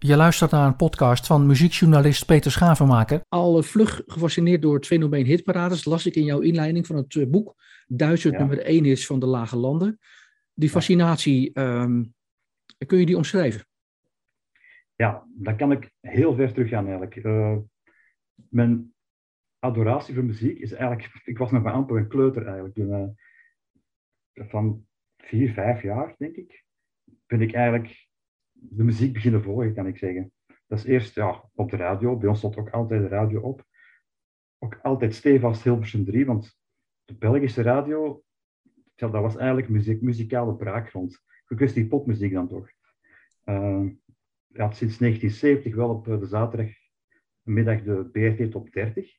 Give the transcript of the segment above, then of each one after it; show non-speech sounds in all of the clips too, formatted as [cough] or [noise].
Je luistert naar een podcast van muziekjournalist Peter Schavenmaker. Al vlug gefascineerd door het fenomeen hitparades las ik in jouw inleiding van het eh, boek Duizend Ja. nummer 1 is van de lage landen. Die fascinatie, ehm, kun je die omschrijven? Ja, dat kan ik heel ver terug gaan eigenlijk. Eh, mijn adoratie voor muziek is eigenlijk... [laughs] Ik was nog maar amper een kleuter eigenlijk. Toen, eh, van vier, vijf jaar, denk ik, ben ik eigenlijk de muziek beginnen volgen, kan ik zeggen. Dat is eerst ja, op de radio. Bij ons stond ook altijd de radio op. Ook altijd stevast Hilversum 3, want de Belgische radio, dat was eigenlijk muziek, muzikale braakgrond. Een kwestie popmuziek dan toch. Eh, ja, sinds 1970 wel op eh, de zaterdagmiddag de BRT Top 30.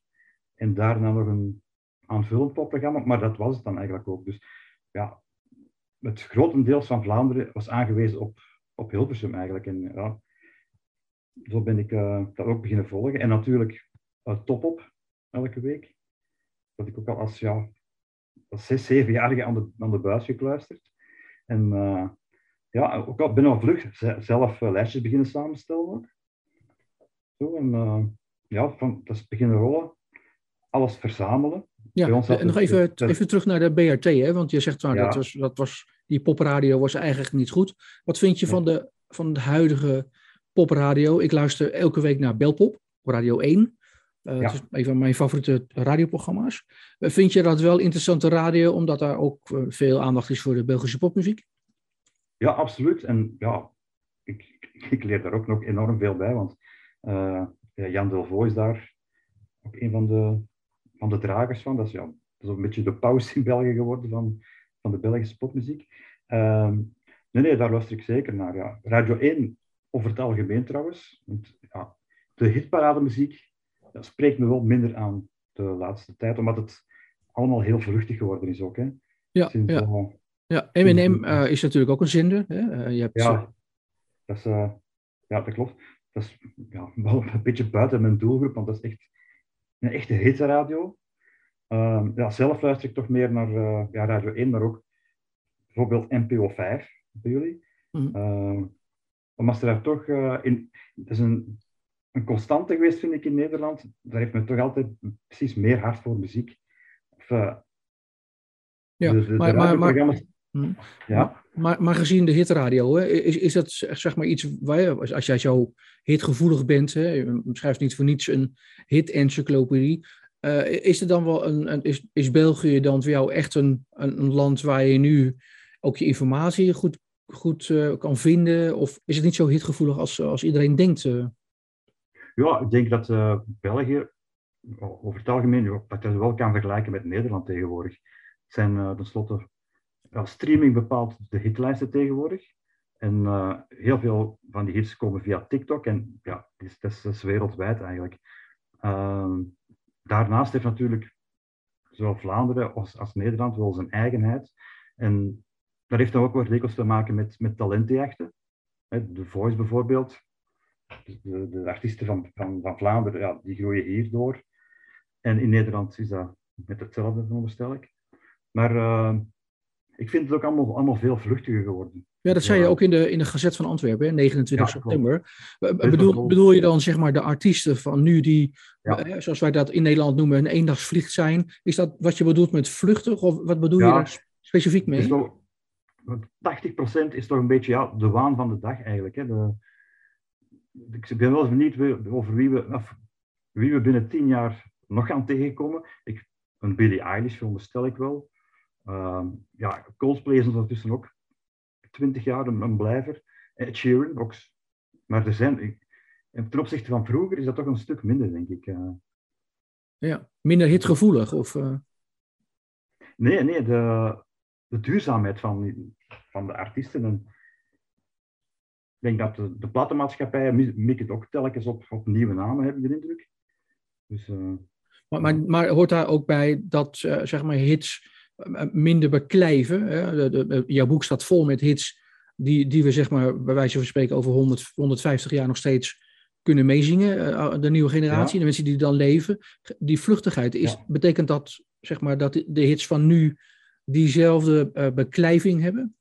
En daarna nog een aanvullend popprogramma, maar dat was het dan eigenlijk ook. Dus ja, het grotendeels van Vlaanderen was aangewezen op, op Hilversum eigenlijk. En ja, zo ben ik eh, dat ook beginnen volgen. En natuurlijk uh, Top Op, elke week. Dat ik ook al als, ja, als zes, zevenjarige aan de, aan de buis gekluisterd. En eh, ja, ook al ben al vlug ze- zelf eh, lijstjes beginnen samenstellen. ook. Zo, en eh, ja, van, dat is beginnen rollen. Alles verzamelen. Ja, en nog even, even terug naar de BRT, hè? want je zegt Ja. dat, was, dat was, die popradio was eigenlijk niet goed. Wat vind je van, de, van de huidige popradio? Ik luister elke week naar Belpop, op Radio 1. Eh, Ja. Het is een van mijn favoriete radioprogramma's. Eh, vind je dat wel interessante radio, omdat daar ook eh, veel aandacht is voor de Belgische popmuziek? Ja, absoluut. En ja, ik, ik, ik leer daar ook nog enorm veel bij, want eh, ja, Jan Delvaux is daar ook een van de, van de dragers van. Dat is, ja, dat is een beetje de paus in België geworden van, van de Belgische popmuziek. Ehm, nee, nee, daar luister ik zeker naar. Ja. Radio 1, over het algemeen trouwens. Want, ja, de hitparademuziek dat spreekt me wel minder aan de laatste tijd, omdat het allemaal heel vluchtig geworden is ook. Hè. Ja, Sinds, ja. Ja, M&M is natuurlijk ook een zender. Hè? Eh, je hebt, Ja, dat, is, ja, dat klopt. Dat is ja, wel een beetje buiten mijn doelgroep, want dat is echt een echte hitradio. Ehm ja, zelf luister ik toch meer naar eh, ja, Radio 1, maar ook bijvoorbeeld NPO 5 bij jullie. Ehm, omdat er daar toch eh, in... Dat is een, een constante geweest, vind ik, in Nederland. Daar heeft men toch altijd precies meer hart voor muziek. Of, eh, ja, maar, maar, maar, Mhm. ja, Maar, maar gezien de hitradio, hè, is, is dat zeg maar iets waar je, als, jij zo hitgevoelig bent, hè, je schrijft niet voor niets een hit-encyclopedie, eh, is er dan wel een, een- is, is België dan voor jou echt een, een, land waar je nu ook je informatie goed, goed eh, kan vinden? Of is het niet zo hitgevoelig als, als iedereen denkt? eh? Ja, ik denk dat België over het algemeen dat je wel kan vergelijken met Nederland tegenwoordig. Het zijn tenslotte ja, streaming bepaalt de hitlijsten tegenwoordig. En heel veel van die hits komen via TikTok. En ja, dat is wereldwijd eigenlijk. Ehm, daarnaast heeft natuurlijk zowel Vlaanderen als, als Nederland wel zijn eigenheid. En dat heeft dan ook wel dikwijls te maken met, met talentenjachten. Hè, The Voice bijvoorbeeld. De, de artiesten van, van, Vlaanderen, ja, die groeien hier door. En in Nederland is dat met hetzelfde, veronderstel ik. Maar eh, ik vind het ook allemaal, allemaal veel vluchtiger geworden. Ja, dat zei je ook in de, in de Gazet van Antwerpen, hè, 29 Ja, klopt. september. Bedoel, bedoel je dan zeg maar de artiesten van nu die, Ja. eh, zoals wij dat in Nederland noemen, een eendagsvliegt zijn? Is dat wat je bedoelt met vluchtig of wat bedoel je daar specifiek mee? wel, want 80% is toch een beetje ja, de waan van de dag eigenlijk. Hè. De, ik ben wel eens benieuwd over wie we, of wie we binnen tien jaar nog gaan tegenkomen. Ik, een Billie Eilish veronderstel ik wel. Ehm, ja, Coldplay is ondertussen ook 20 jaar een, een blijver. Ed Sheeran ook. Maar er zijn, ik- ten opzichte van vroeger is dat toch een stuk minder, denk ik. eh. Ja, minder hitgevoelig of... eh, Nee, nee, de, de duurzaamheid van, van de artiesten. En ik denk dat de, de platenmaatschappijen mi- mikken ook telkens op, op nieuwe namen, heb ik de indruk. Dus eh, Maar, maar, maar hoort daar ook bij dat zeg maar hits minder beklijven? Hè? De, de, de- jouw boek staat vol met hits die, die we zeg maar bij wijze van spreken over 100, 150 jaar nog steeds kunnen meezingen. eh, de nieuwe generatie, Ja. de mensen die dan leven. Die vluchtigheid, is, Ja. betekent dat zeg maar dat de hits van nu diezelfde eh, beklijving hebben?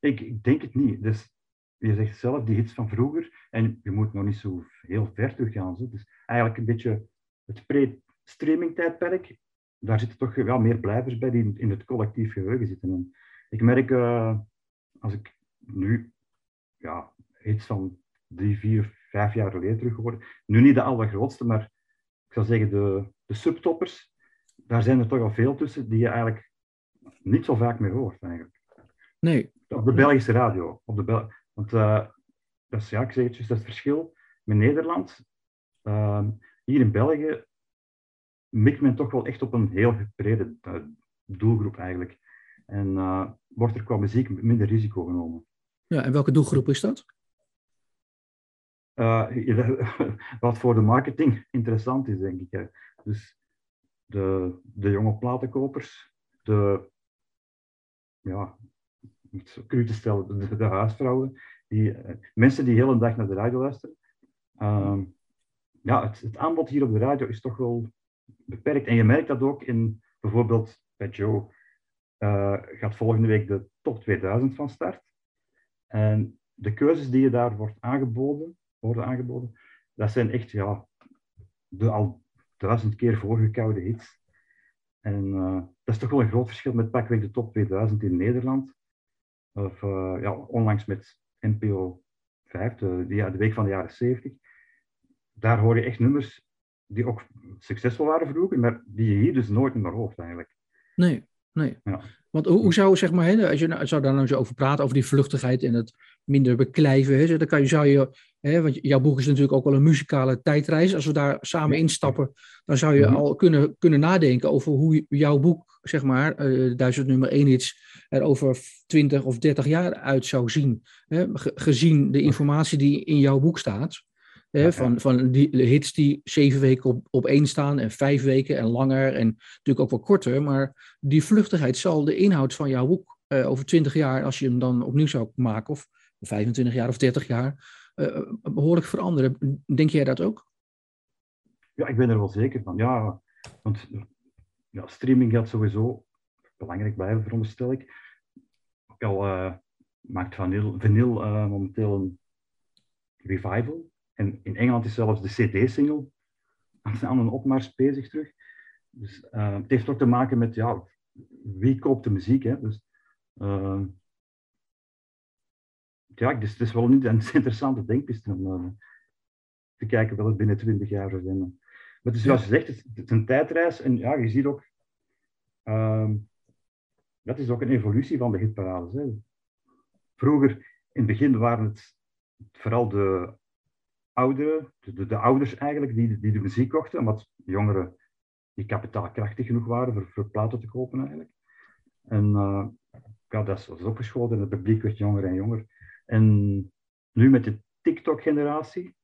ik, ik denk het niet. Dus je zegt zelf, die hits van vroeger. En je moet nog niet zo heel ver teruggaan. Zo. Dus eigenlijk een beetje het pre-streaming tijdperk. Daar zitten toch wel meer blijvers bij die in het collectief geheugen zitten. En ik merk, uh, als ik nu ja, hits van drie, vier, vijf jaar geleden terug hoor, nu niet de allergrootste, maar ik zou zeggen de, de subtoppers, daar zijn er toch al veel tussen die je eigenlijk niet zo vaak meer hoort eigenlijk. Nee. Op de Belgische radio. Op de Bel Want uh, dat is, ja, ik zeg het dat is het verschil met Nederland. Uh, hier in België mikt men toch wel echt op een heel brede uh, doelgroep eigenlijk. En uh, wordt er qua muziek minder risico genomen. Ja, en welke doelgroep is dat? [laughs] wat voor de marketing interessant is, denk ik. Dus de, de jonge platenkopers, de, ja, om het zo cru te stellen, de, de huisvrouwen, die, mensen die de hele dag naar de radio luisteren. Uh, ja, het, het, aanbod hier op de radio is toch wel beperkt. En je merkt dat ook in bijvoorbeeld bij Joe. Uh, gaat volgende week de top 2000 van start. En de keuzes die je daar wordt aangeboden, worden aangeboden, dat zijn echt ja, de al duizend keer voorgekoude hits. En uh, dat is toch wel een groot verschil met pakweg de top 2000 in Nederland. Of uh, ja, onlangs met NPO 5, de, de, de week van de jaren 70. Daar hoor je echt nummers die ook succesvol waren vroeger, maar die je hier dus nooit meer hoort eigenlijk. Nee, nee. Ja. Want hoe, hoe, zou, zeg maar, hè, als je nou, zou daar nou zo over praten, over die vluchtigheid en het minder beklijven, hè, dan kan je, zou je, hè, want jouw boek is natuurlijk ook wel een muzikale tijdreis. Als we daar samen instappen, dan zou je al kunnen, kunnen nadenken over hoe jouw boek, zeg maar, uh, duizend nummer één iets, er over 20 of 30 jaar uit zou zien. Hè, gezien de informatie die in jouw boek staat. Hè, van, van die hits die zeven weken op, op één staan en vijf weken en langer en natuurlijk ook wel korter. Maar die vluchtigheid zal de inhoud van jouw boek uh, over twintig jaar, als je hem dan opnieuw zou maken, of 25 jaar of 30 jaar, uh, behoorlijk veranderen. Denk jij dat ook? Ja, ik ben er wel zeker van. Ja, want ja, streaming gaat sowieso belangrijk blijven, veronderstel ik. Ook al uh, maakt Vanil, uh, momenteel een revival. En in Engeland is zelfs de CD-single aan een opmars bezig terug. Dus uh, het heeft ook te maken met ja, wie koopt de muziek. Hè? Dus, uh, ja, dus het is wel niet een [laughs] interessante denkpiste om uh, te kijken wat het binnen 20 jaar zou zijn. Maar het is zoals je zegt, het is een tijdreis en ja, je ziet ook, dat is ook een evolutie van de hitparades. Hè? Vroeger, in het begin waren het vooral de ouderen, de, de, ouders eigenlijk, die, die de muziek kochten, omdat jongeren die kapitaalkrachtig genoeg waren voor, voor platen te kopen eigenlijk. En uh, ja, dat is, opgeschoten en het publiek werd jonger en jonger. En nu met de TikTok-generatie,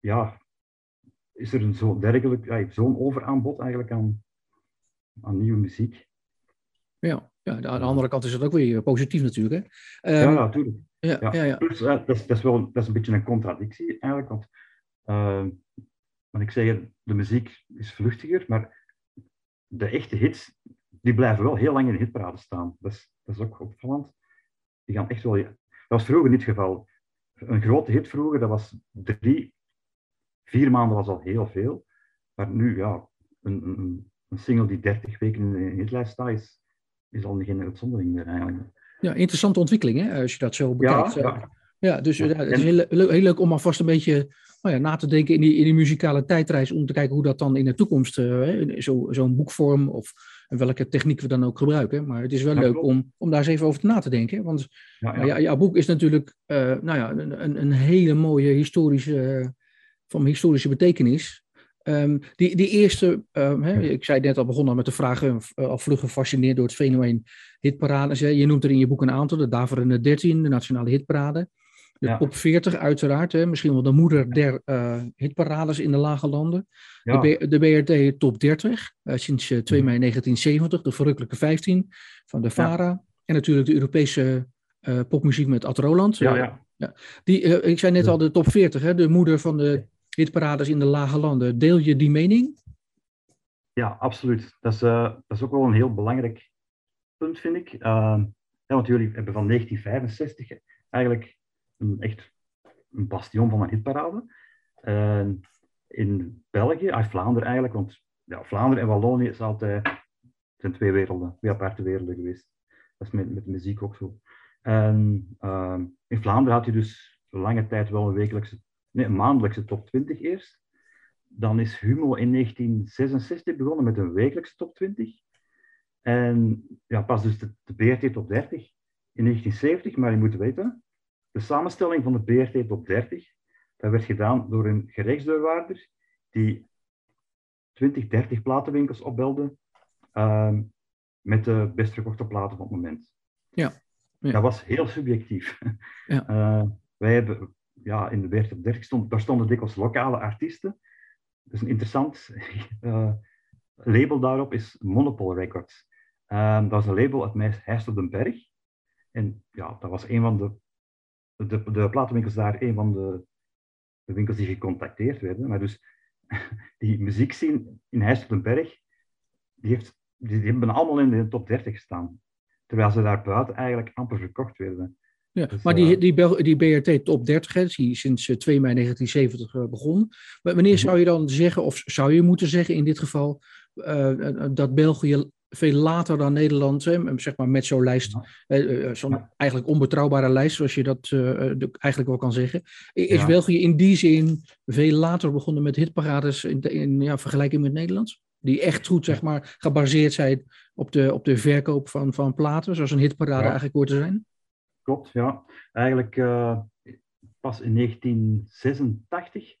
ja, is er een zo dergelijk, ja, zo'n overaanbod eigenlijk aan, aan nieuwe muziek. Ja, ja, aan de andere kant is het ook weer positief natuurlijk. Hè? Um, ja, natuurlijk. Ja, ja. ja, ja. Plus, dat, is, dat, is wel, dat is een beetje een contradictie eigenlijk. Want, uh, want ik zeg, de muziek is vluchtiger, maar de echte hits, die blijven wel heel lang in de hitparade staan. Dat is, dat is ook opvallend. Die gaan echt wel... Dat was vroeger niet het geval. Een grote hit vroeger, dat was drie, vier maanden was al heel veel. Maar nu, ja, een, een, een single die 30 weken in de hitlijst staat, is, is al geen uitzondering meer eigenlijk. Ja, interessante ontwikkeling hè, als je dat zo bekijkt. Ja, ja. ja dus ja. het is heel, heel, leuk om alvast een beetje nou ja, na te denken in die, in die muzikale tijdreis. Om te kijken hoe dat dan in de toekomst, zo'n zo boekvorm of welke techniek we dan ook gebruiken. Maar het is wel leuk om, om daar eens even over na te denken. Want ja, ja. jouw boek is natuurlijk uh, nou ja, een, een hele mooie historische, van historische betekenis. Um, die, die eerste, um, hè, ik zei net al begonnen met de vraag, uh, al vlug gefascineerd door het fenomeen hitparades. Hè. Je noemt er in je boek een aantal, de Daverende 13, de Nationale Hitparade. De ja. top 40 uiteraard, hè, misschien wel de moeder der uh, hitparades in de lage landen. Ja. De, de, BRT top 30, uh, sinds 2 mei 1970, de verrukkelijke 15 van de VARA. Ja. En natuurlijk de Europese popmuziek met Ad Roland. Ja, ja. Die, ik zei net al de top 40, hè, de moeder van de hitparades in de lage landen. Deel je die mening? Ja, absoluut. Dat is, uh, dat is ook wel een heel belangrijk punt, vind ik. Ja, want jullie hebben van 1965 eigenlijk een, echt een bastion van een hitparade. En in België, ah, Vlaanderen eigenlijk, want ja, Vlaanderen en Wallonië is altijd, zijn twee werelden, twee aparte werelden geweest. Dat is met, met muziek ook zo. En in Vlaanderen had je dus lange tijd wel een wekelijkse, nee, een maandelijkse top 20 eerst. Dan is Humo in 1966 begonnen met een wekelijkse top 20. En ja, pas dus de, de BRT top 30 in 1970, maar je moet weten, de samenstelling van de BRT top 30, dat werd gedaan door een gerechtsdeurwaarder die 20, 30 platenwinkels opbelde ehm, met de best verkochte platen van het moment. Ja. ja. Dat was heel subjectief. Ja. Uh, [laughs] wij hebben, ja, in de 30 stond, daar stonden dikwijls lokale artiesten. Dus een interessant uh, [laughs] label daarop is Monopol Records. Um, dat is een label uit Heist op den Berg. En ja, dat was een van de, de, de platenwinkels daar, een van de, de, winkels die gecontacteerd werden. Maar dus [laughs] die muziekscene in Heist op den Berg, die, heeft, die, die hebben allemaal in de top 30 gestaan. Terwijl ze daar buiten eigenlijk amper verkocht werden. Ja, dus, maar die, die, die BRT top 30, hè, die sinds 2 mei 1970 begonnen. Wanneer mhm. zou je dan zeggen, of zou je moeten zeggen in dit geval, uh, dat België veel later dan Nederland, hè, zeg maar met zo'n lijst, eh, eh, zo'n eigenlijk onbetrouwbare lijst, zoals je dat uh, eigenlijk wel kan zeggen. Is ja. België in die zin veel later begonnen met hitparades in, in ja, vergelijking met Nederland? Die echt goed, zeg maar, gebaseerd zijn op de, op de verkoop van, van platen, zoals een hitparade eigenlijk hoort te zijn? Klopt, ja. Eigenlijk uh, pas in 1986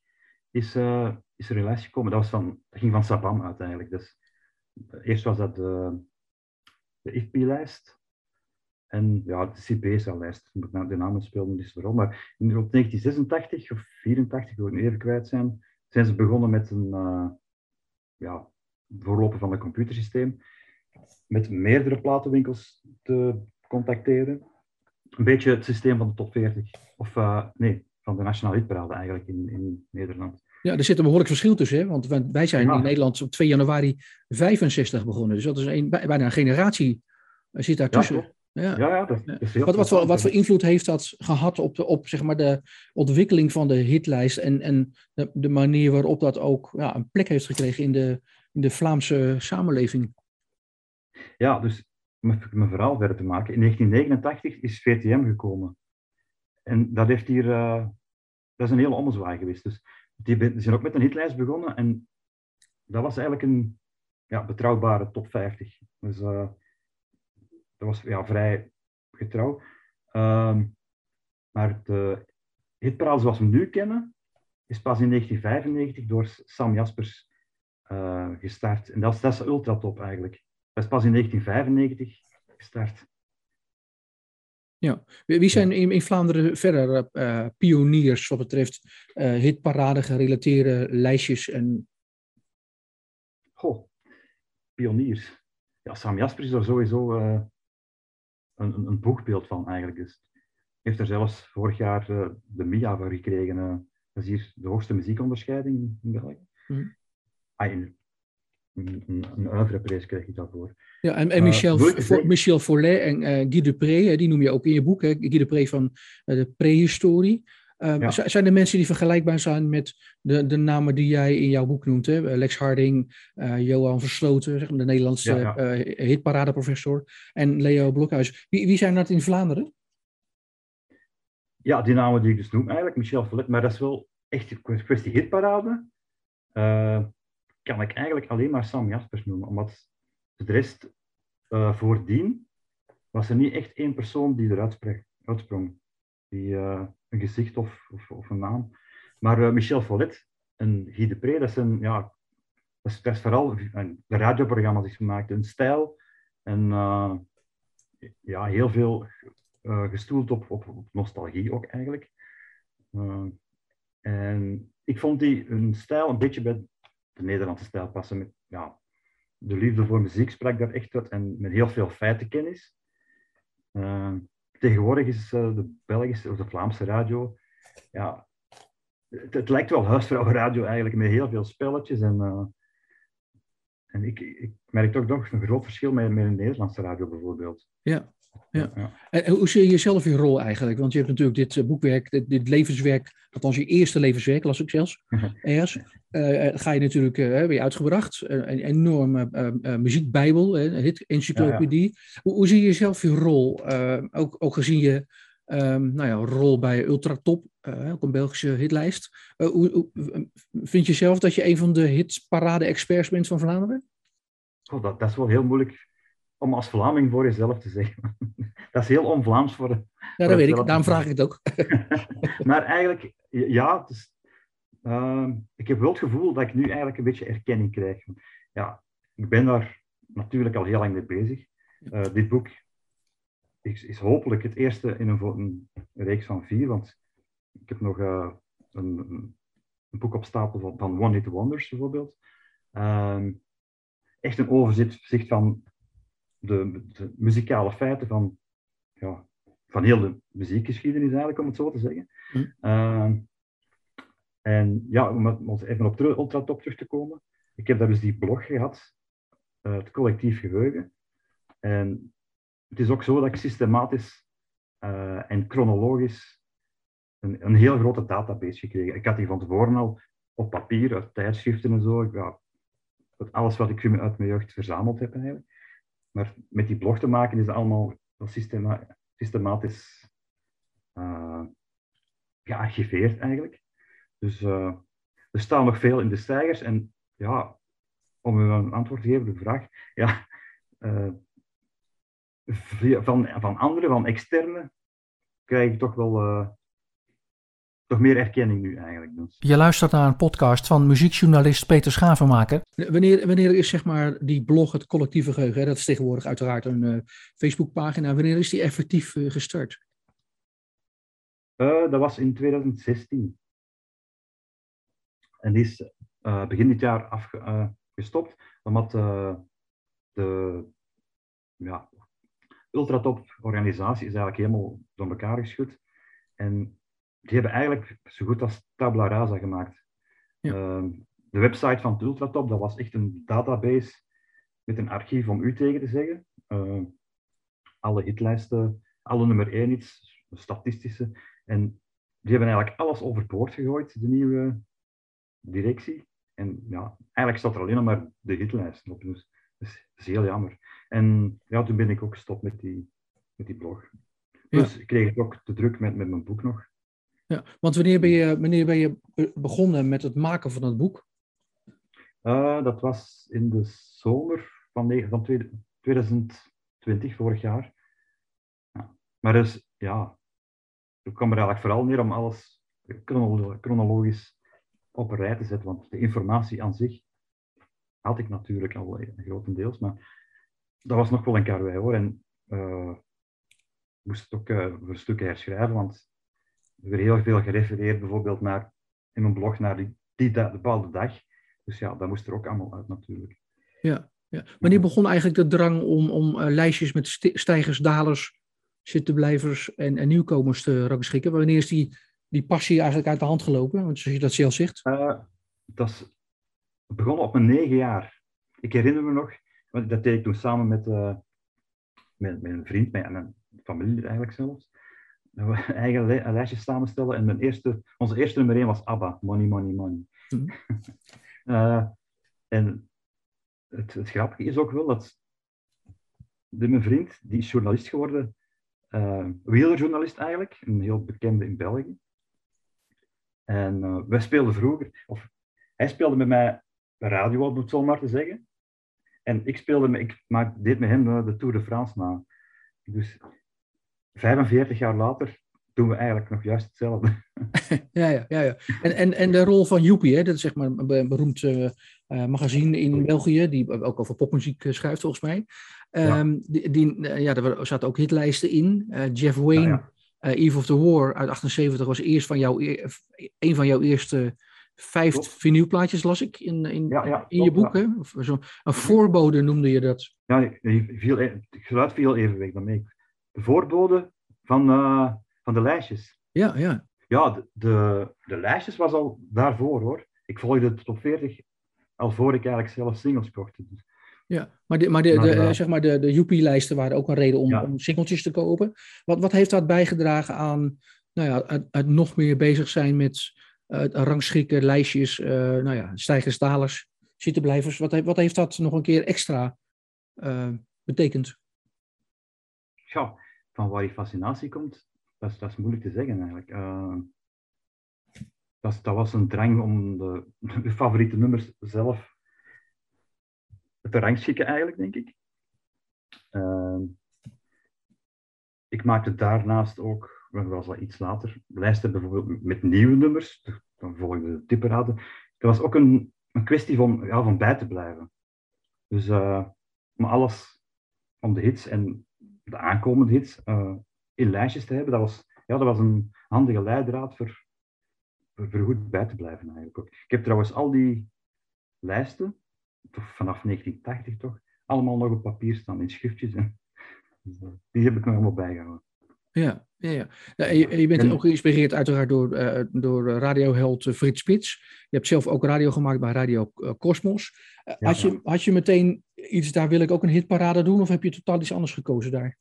is, uh, is er een lijst gekomen. Dat, was van, ging van Sabam uit eigenlijk. Dus Eerst was dat de, de IFPI-lijst. En ja, de CPSA-lijst. De namen speelden niet zo Maar in, op 1986 of 84, ik wil het even kwijt zijn, zijn ze begonnen met een uh, ja, voorlopen van een computersysteem. Met meerdere platenwinkels te contacteren. Een beetje het systeem van de top 40. Of uh, nee, van de Nationale Hitparade eigenlijk in, in Nederland. Ja, er zit een behoorlijk verschil tussen. Hè? Want wij zijn in Nederland op 2 januari 65 begonnen. Dus dat is een, bijna een generatie eh, zit daartussen. Ja, ja, ja, dat, is wat, wat, voor, wat voor invloed heeft dat gehad op, de, op zeg maar de ontwikkeling van de hitlijst en, en de, de manier waarop dat ook ja, een plek heeft gekregen in de, in de Vlaamse samenleving? Ja, dus om mijn verhaal verder te maken. In 1989 is VTM gekomen. En dat heeft hier, uh, dat is een hele ommezwaai geweest. Dus die zijn ook met een hitlijst begonnen en dat was eigenlijk een ja, betrouwbare top 50. Dus uh, dat was ja, vrij getrouw. Um, maar de hitparade zoals we nu kennen, is pas in 1995 door Sam Jaspers uh, gestart. En dat is, dat is ultratop eigenlijk. Dat is pas in 1995 gestart. Ja, wie zijn in, in Vlaanderen verder uh, pioniers wat betreft uh, hitparade gerelateerde lijstjes en... Goh, pioniers. Ja, Sam Jasper is er sowieso uh, een, een, boegbeeld van eigenlijk. Dus heeft er zelfs vorig jaar de MIA voor gekregen. dat is hier de hoogste muziekonderscheiding in België. Mm. Ah, in, een, een, een oeuvreprijs krijg je daarvoor. Ja, en, en eh, Michel, uh, Michel Follet en uh, Guy Dupré, die noem je ook in je boek, hè? Guy Dupré van uh, de prehistorie. Uh, Zijn er mensen die vergelijkbaar zijn met de, de namen die jij in jouw boek noemt? Hè? Lex Harding, Johan Versloten, zeg maar, de Nederlandse ja, ja. hitparadeprofessor, en Leo Blokhuis. Wie, wie zijn dat in Vlaanderen? Ja, die namen die ik dus noem eigenlijk, Michel Follet, maar dat is wel echt een kwestie hitparade kan ik eigenlijk alleen maar Sam Jaspers noemen, omdat de rest uh, voordien was er niet echt één persoon die eruit uitsprong. Die, uh, een gezicht of, of, een naam. Maar uh, Michel Follet en Guy dat zijn, ja, dat is, vooral de radioprogramma's die ze maakten, een stijl en ja, heel veel gestoeld op, op, op, nostalgie ook eigenlijk. en ik vond die hun stijl een beetje bij de Nederlandse stijl passen. Met, ja, de liefde voor muziek sprak daar echt uit en met heel veel feitenkennis. Uh, tegenwoordig is uh, de Belgische of de Vlaamse radio, ja, het, lijkt wel huisvrouwenradio eigenlijk, met heel veel spelletjes. En, uh, en ik, ik merk toch nog een groot verschil met, met een Nederlandse radio bijvoorbeeld. Ja, Ja. ja. En hoe zie je jezelf je rol eigenlijk? Want je hebt natuurlijk dit eh, boekwerk, dit, dit levenswerk, althans je eerste levenswerk, las ik zelfs, ergens. Uh, ga je natuurlijk uh, weer uitgebracht. een enorme uh, muziekbijbel, hit encyclopedie. Hoe, hoe, zie je jezelf je rol? ook, ook gezien je um, nou ja, rol bij Ultratop, ook een Belgische hitlijst. Hoe, hoe, vind je zelf dat je een van de hitparade-experts bent van Vlaanderen? Oh, dat, dat is wel heel moeilijk om als Vlaming voor jezelf te zeggen. [laughs] dat is heel on-Vlaams voor. Ja, dat weet ik. Daarom vraag ik het ook. [laughs] maar eigenlijk, ja, uh, ik heb wel het gevoel dat ik nu eigenlijk een beetje erkenning krijg. Ja, ik ben daar natuurlijk al heel lang mee bezig. Uh, dit boek is, is, hopelijk het eerste in een, een, reeks van vier, want ik heb nog uh, een, een, boek op stapel van, van One Hit Wonders bijvoorbeeld. Ehm, echt een overzicht van de, de, muzikale feiten van, ja, van heel de muziekgeschiedenis, eigenlijk, om het zo te zeggen. Hm. Ehm, en ja, om even op Ultratop terug te komen. Ik heb daar dus die blog gehad, uh, het collectief geheugen. En het is ook zo dat ik systematisch uh, en chronologisch een, een heel grote database gekregen. Ik had die van tevoren al op papier, uit tijdschriften en zo. Ja, alles wat ik uit mijn jeugd verzameld heb eigenlijk. Maar met die blog te maken is het allemaal systema systematisch uh, gearchiveerd eigenlijk. Dus uh, er staan nog veel in de stijgers. En ja, om een antwoord te geven op de vraag, ja, uh, van, van anderen, van externe, krijg ik toch wel toch meer erkenning nu eigenlijk. Dus. Je luistert naar een podcast van muziekjournalist Peter Schavenmaker. Wanneer, wanneer is zeg maar die blog, het collectieve geheugen, hè, dat is tegenwoordig uiteraard een uh, Facebookpagina, wanneer is die effectief uh, gestart? Uh, dat was in 2016. En die is begin dit jaar afgestopt, omdat de ja, ultratop organisatie is eigenlijk helemaal door elkaar geschud. En die hebben eigenlijk zo goed als tabla rasa gemaakt. Ja. Ehm, de website van Ultratop, dat was echt een database met een archief om u tegen te zeggen. Ehm, alle hitlijsten, alle nummer 1 iets, statistische. En die hebben eigenlijk alles overboord gegooid, de nieuwe directie. En ja, eigenlijk staat er alleen maar de hitlijsten op. Dus dat is, dat is heel jammer. En ja, toen ben ik ook gestopt met die, met die blog. Dus ik kreeg ook te druk met, met mijn boek nog. Ja, want wanneer ben, je, wanneer ben je begonnen met het maken van het boek? Uh, dat was in de zomer van, van 2020, vorig jaar. Ja. Maar dus, ja, ik kwam er eigenlijk vooral neer om alles chronologisch op een rij te zetten, want de informatie aan zich had ik natuurlijk al grotendeels, maar dat was nog wel een karwei hoor. En uh, moest het ook uh, voor stukken herschrijven, want er werd heel veel gerefereerd bijvoorbeeld naar, in mijn blog naar die, die bepaalde dag. Dus ja, dat moest er ook allemaal uit natuurlijk. Ja, ja. wanneer begon eigenlijk de drang om, om uh, lijstjes met stijgers, dalers, zittenblijvers en, en nieuwkomers te rangschikken? Wanneer is die, die passie eigenlijk uit de hand gelopen? Want zoals je dat zelf zegt. Uh, dat is begonnen op mijn negen jaar. Ik herinner me nog, want dat deed ik toen samen met, uh, met, met een vriend met, en een familie eigenlijk zelfs we [laughs] eigen lijstje samenstellen. En mijn eerste, onze eerste nummer 1 was ABBA, Money, Money, Money. Mm. uh, [laughs] en het, het, grappige is ook wel dat de, mijn vriend, die is journalist geworden, uh, wielerjournalist eigenlijk, een heel bekende in België. En uh, wij speelden vroeger, of hij speelde met mij radio, om het zo maar te zeggen. En ik speelde met, ik maak, deed met hem de Tour de France na. Dus 45 jaar later doen we eigenlijk nog juist hetzelfde. [laughs] ja, ja, ja. ja. En, en, en de rol van Joepie, hè, dat is zeg maar een beroemd uh, magazine in België, die ook over popmuziek uh, schrijft volgens mij. Um, ja. Die, die ja, er zaten ook hitlijsten in. Jeff Wayne, ja, ja. Eve of the War uit 78 was eerst van jouw, een van jouw eerste vijf vinylplaatjes, las ik in, in, in je boek. Hè? Of zo, een voorbode noemde je dat. Ja, viel, e-, het geluid viel even weg daarmee de voorbode van, uh, van de lijstjes. Ja, ja. Ja, de, de, de, lijstjes was al daarvoor hoor. Ik volgde de top 40 al voor ik eigenlijk zelf singles kocht. Dus Ja, maar de, maar de, de, zeg maar de, de Joepie-lijsten waren ook een reden om, om singeltjes te kopen. Wat, wat heeft dat bijgedragen aan nou ja, het, nog meer bezig zijn met uh, rangschikken, lijstjes, uh, nou ja, stijgers, dalers, zittenblijvers? Wat, wat heeft dat nog een keer extra betekend? Ja, van waar die fascinatie komt, dat is, dat is moeilijk te zeggen eigenlijk. dat, dat was een drang om de, de favoriete nummers zelf te rangschikken eigenlijk, denk ik. Uh, ik maakte daarnaast ook, dat was al iets later, lijsten bijvoorbeeld met nieuwe nummers. Dan volgde de tipperaden. Dat was ook een, een kwestie van, ja, van bij te blijven. Dus uh, om alles, om de hits en de aankomende hits uh, in lijstjes te hebben, dat was, ja, dat was een handige leidraad voor, voor, goed bij te blijven eigenlijk ook. Ik heb trouwens al die lijsten vanaf 1980 toch, allemaal nog op papier staan in schriftjes. En, dus, eh, die heb ik nog helemaal bijgehouden. Ja, ja, ja. ja je, je, bent ook geïnspireerd uiteraard door, uh, door radioheld eh, Frits Spits. Je hebt zelf ook radio gemaakt bij Radio Cosmos. Uh, had, je, had je meteen iets, daar wil ik ook een hitparade doen, of heb je totaal iets anders gekozen daar?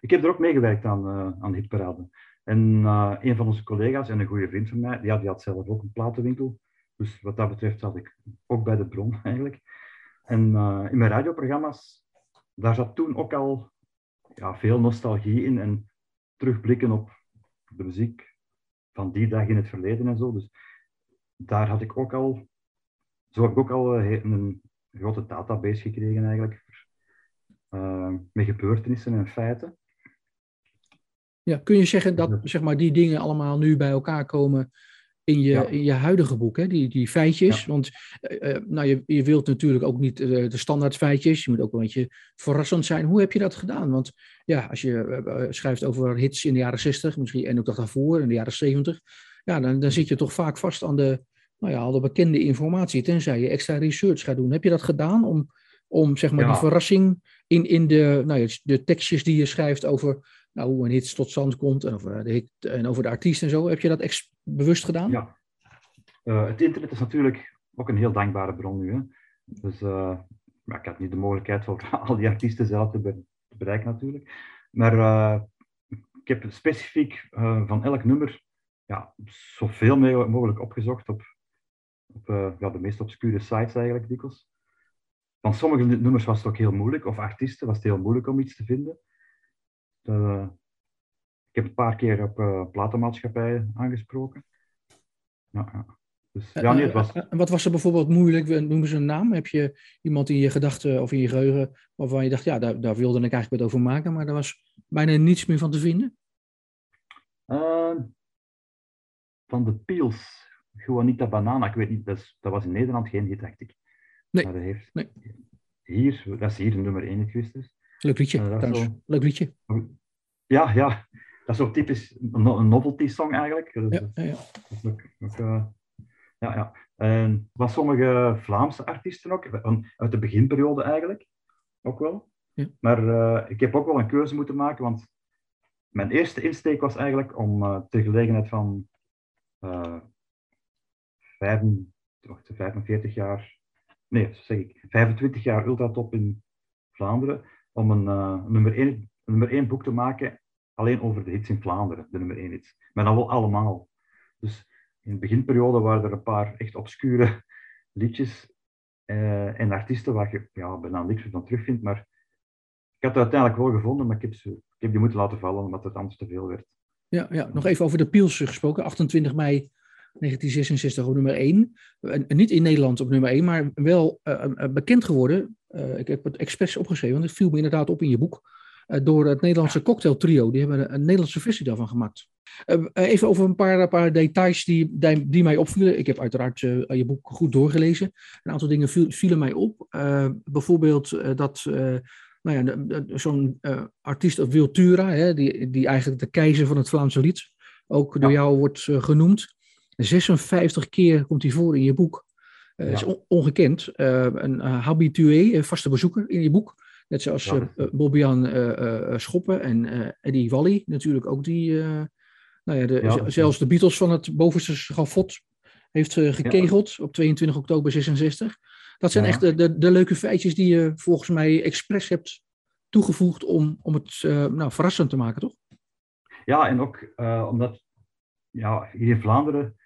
Ik heb er ook meegewerkt aan, aan de hitparade. En een van onze collega's en een goede vriend van mij, ja, die had zelf ook een platenwinkel. Dus wat dat betreft zat ik ook bij de bron [laughs] eigenlijk. En in mijn radioprogramma's, daar zat toen ook al ja, veel nostalgie in en terugblikken op de muziek van die dag in het verleden en zo. Dus daar had ik ook al, zo heb ik ook al uh, een grote database gekregen eigenlijk, uh, met gebeurtenissen en feiten. Ja, kun je zeggen dat zeg maar, die dingen allemaal nu bij elkaar komen in je, in je huidige boek, hè? Die, die feitjes. Want uh, nou, je, je wilt natuurlijk ook niet uh, de standaard feitjes. Je moet ook een beetje verrassend zijn. Hoe heb je dat gedaan? Want ja, als je uh, schrijft over hits in de jaren 60, misschien en ook dat daarvoor, in de jaren 70, ja, dan, dan zit je toch vaak vast aan de, nou ja, al de bekende informatie, tenzij je extra research gaat doen. Heb je dat gedaan om, om zeg maar, die verrassing in, in de, nou ja, de tekstjes die je schrijft over nou, hoe een hit tot stand komt en over de, en over de artiest en zo. Heb je dat bewust gedaan? Ja. Uh, het internet is natuurlijk ook een heel dankbare bron nu. Hè. Dus maar ik had niet de mogelijkheid om [laughs] al die artiesten zelf te, be te bereiken natuurlijk. Maar uh, ik heb specifiek van elk nummer ja, zoveel mogelijk opgezocht op, op ja, de meest obscure sites eigenlijk dikwijls. Van sommige nummers was het ook heel moeilijk, of artiesten was het heel moeilijk om iets te vinden. Uh, ik heb een paar keer op uh, platenmaatschappijen aangesproken. Ja, ja. Dus, ja, nee, het was... En wat was er bijvoorbeeld moeilijk? Noemen ze een naam? Heb je iemand in je gedachten of in je geheugen waarvan je dacht, ja, daar, daar wilde ik eigenlijk wat over maken, maar daar was bijna niets meer van te vinden? Uh, van de Peels, Juanita Banana, ik weet niet, dat, is, dat was in Nederland geen hit, dacht ik. Nee. Maar dat heeft nee. Hier, dat is hier nummer 1 geweest dus. Leuk liedje, zo... Leuk liedje. Ja, ja. Dat is zo typisch een novelty song eigenlijk. Dus, ja, ja, ja. ook, ook, uh, ja, ja. En van sommige Vlaamse artiesten ook, uit de beginperiode eigenlijk, ook wel. Ja. Maar uh, ik heb ook wel een keuze moeten maken, want mijn eerste insteek was eigenlijk om uh, ter gelegenheid van uh, 45 jaar, nee, zeg ik, 25 jaar ultratop in Vlaanderen, om een nummer 1 nummer 1 boek te maken alleen over de hits in Vlaanderen, de nummer 1 hits. Maar dan wel allemaal. Dus in de beginperiode waren er een paar echt obscure liedjes uh, en artiesten waar je ja, bijna niks van terugvindt. Maar ik had het uiteindelijk wel gevonden, maar ik heb, ze, ik heb die moeten laten vallen omdat het anders te veel werd. Ja, ja. nog even over de Piels gesproken. 28 mei 1966 op nummer 1. niet in Nederland op nummer 1, maar wel uh, bekend geworden. Uh, ik heb het expres opgeschreven, want het viel me inderdaad op in je boek. Eh, door het Nederlandse cocktail trio. Die hebben een, Nederlandse versie daarvan gemaakt. Eh, even over een paar, paar details die, die, mij opvielen. Ik heb uiteraard je boek goed doorgelezen. Een aantal dingen vielen mij op. bijvoorbeeld dat nou ja, zo'n artiest als Wiltura, hè, die, die eigenlijk de keizer van het Vlaamse lied, ook door jou wordt genoemd. 56 keer komt hij voor in je boek. Dat is ongekend. een habitué, vaste bezoeker in je boek. Net zoals ja. Bobbian Schoppen en Eddie Wally natuurlijk ook die, nou ja, de, zelfs de Beatles van het bovenste schavot heeft gekegeld op 22 oktober 66. Dat zijn echt de, de, leuke feitjes die je volgens mij expres hebt toegevoegd om, om het eh, nou, verrassend te maken, toch? Ja, en ook eh, omdat ja, hier in Vlaanderen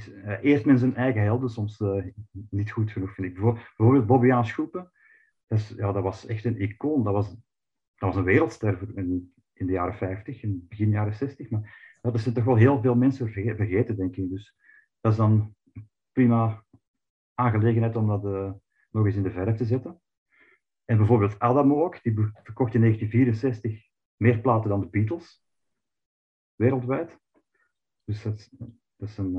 is, eh, eert men zijn eigen helden soms eh, niet goed genoeg, vind ik. Bijvo- Bijvoorbeeld Bobbejaан Schoepen, dat, is, ja, dat was echt een icoon. Dat was, dat was een wereldster in, in de jaren 50 en begin jaren 60. Maar er zijn toch wel heel veel mensen verge- vergeten, denk ik. Dus dat is dan prima aangelegenheid om dat eh, nog eens in de verf te zetten. En bijvoorbeeld Adamo ook, die verkocht in 1964 meer platen dan de Beatles wereldwijd. Dus dat, dat, is een,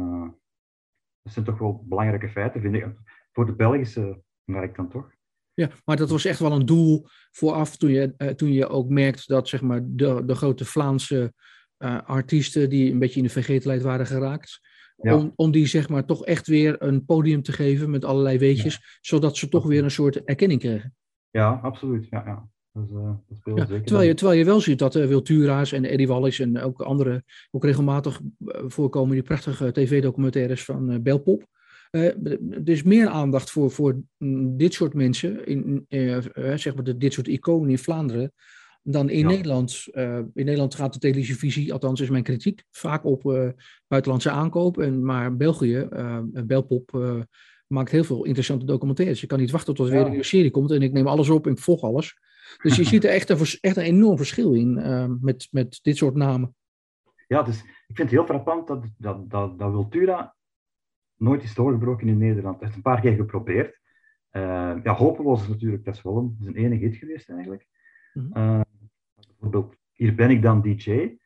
dat zijn toch wel belangrijke feiten, vind ik. Voor de Belgische markt dan toch. Ja, maar dat was echt wel een doel vooraf toen je, eh, toen je ook merkt dat zeg maar, de, de grote Vlaamse eh, artiesten die een beetje in de vergetelheid waren geraakt, Ja. om, om die zeg maar toch echt weer een podium te geven met allerlei weetjes, zodat ze toch weer een soort erkenning kregen. Ja, absoluut. Ja, ja. Dat Ja, zeker. terwijl, je, terwijl je wel ziet dat uh, Wiltura's en Eddie Wallis en ook andere ook regelmatig eh, voorkomen die prachtige tv-documentaires van Belpop. Er is meer aandacht voor, voor mm, dit soort mensen, in, zeg maar de, dit soort iconen in Vlaanderen, dan in Ja. Nederland. In Nederland gaat de televisie, althans is mijn kritiek, vaak op buitenlandse aankoop. En, maar België, eh, Belpop, maakt heel veel interessante documentaires. Je kan niet wachten tot er weer een serie komt en ik neem alles op en ik volg alles. Dus je ziet er echt een, echt een enorm verschil in eh, met, met dit soort namen. Ja, dus ik vind het heel frappant dat, dat, dat, dat Wiltura nooit is doorgebroken in Nederland. Hij heeft een paar keer geprobeerd. Eh, ja, hopeloos is natuurlijk, dat is wel een, enige hit geweest eigenlijk. Mhm. Eh, bijvoorbeeld, Hier ben ik dan DJ.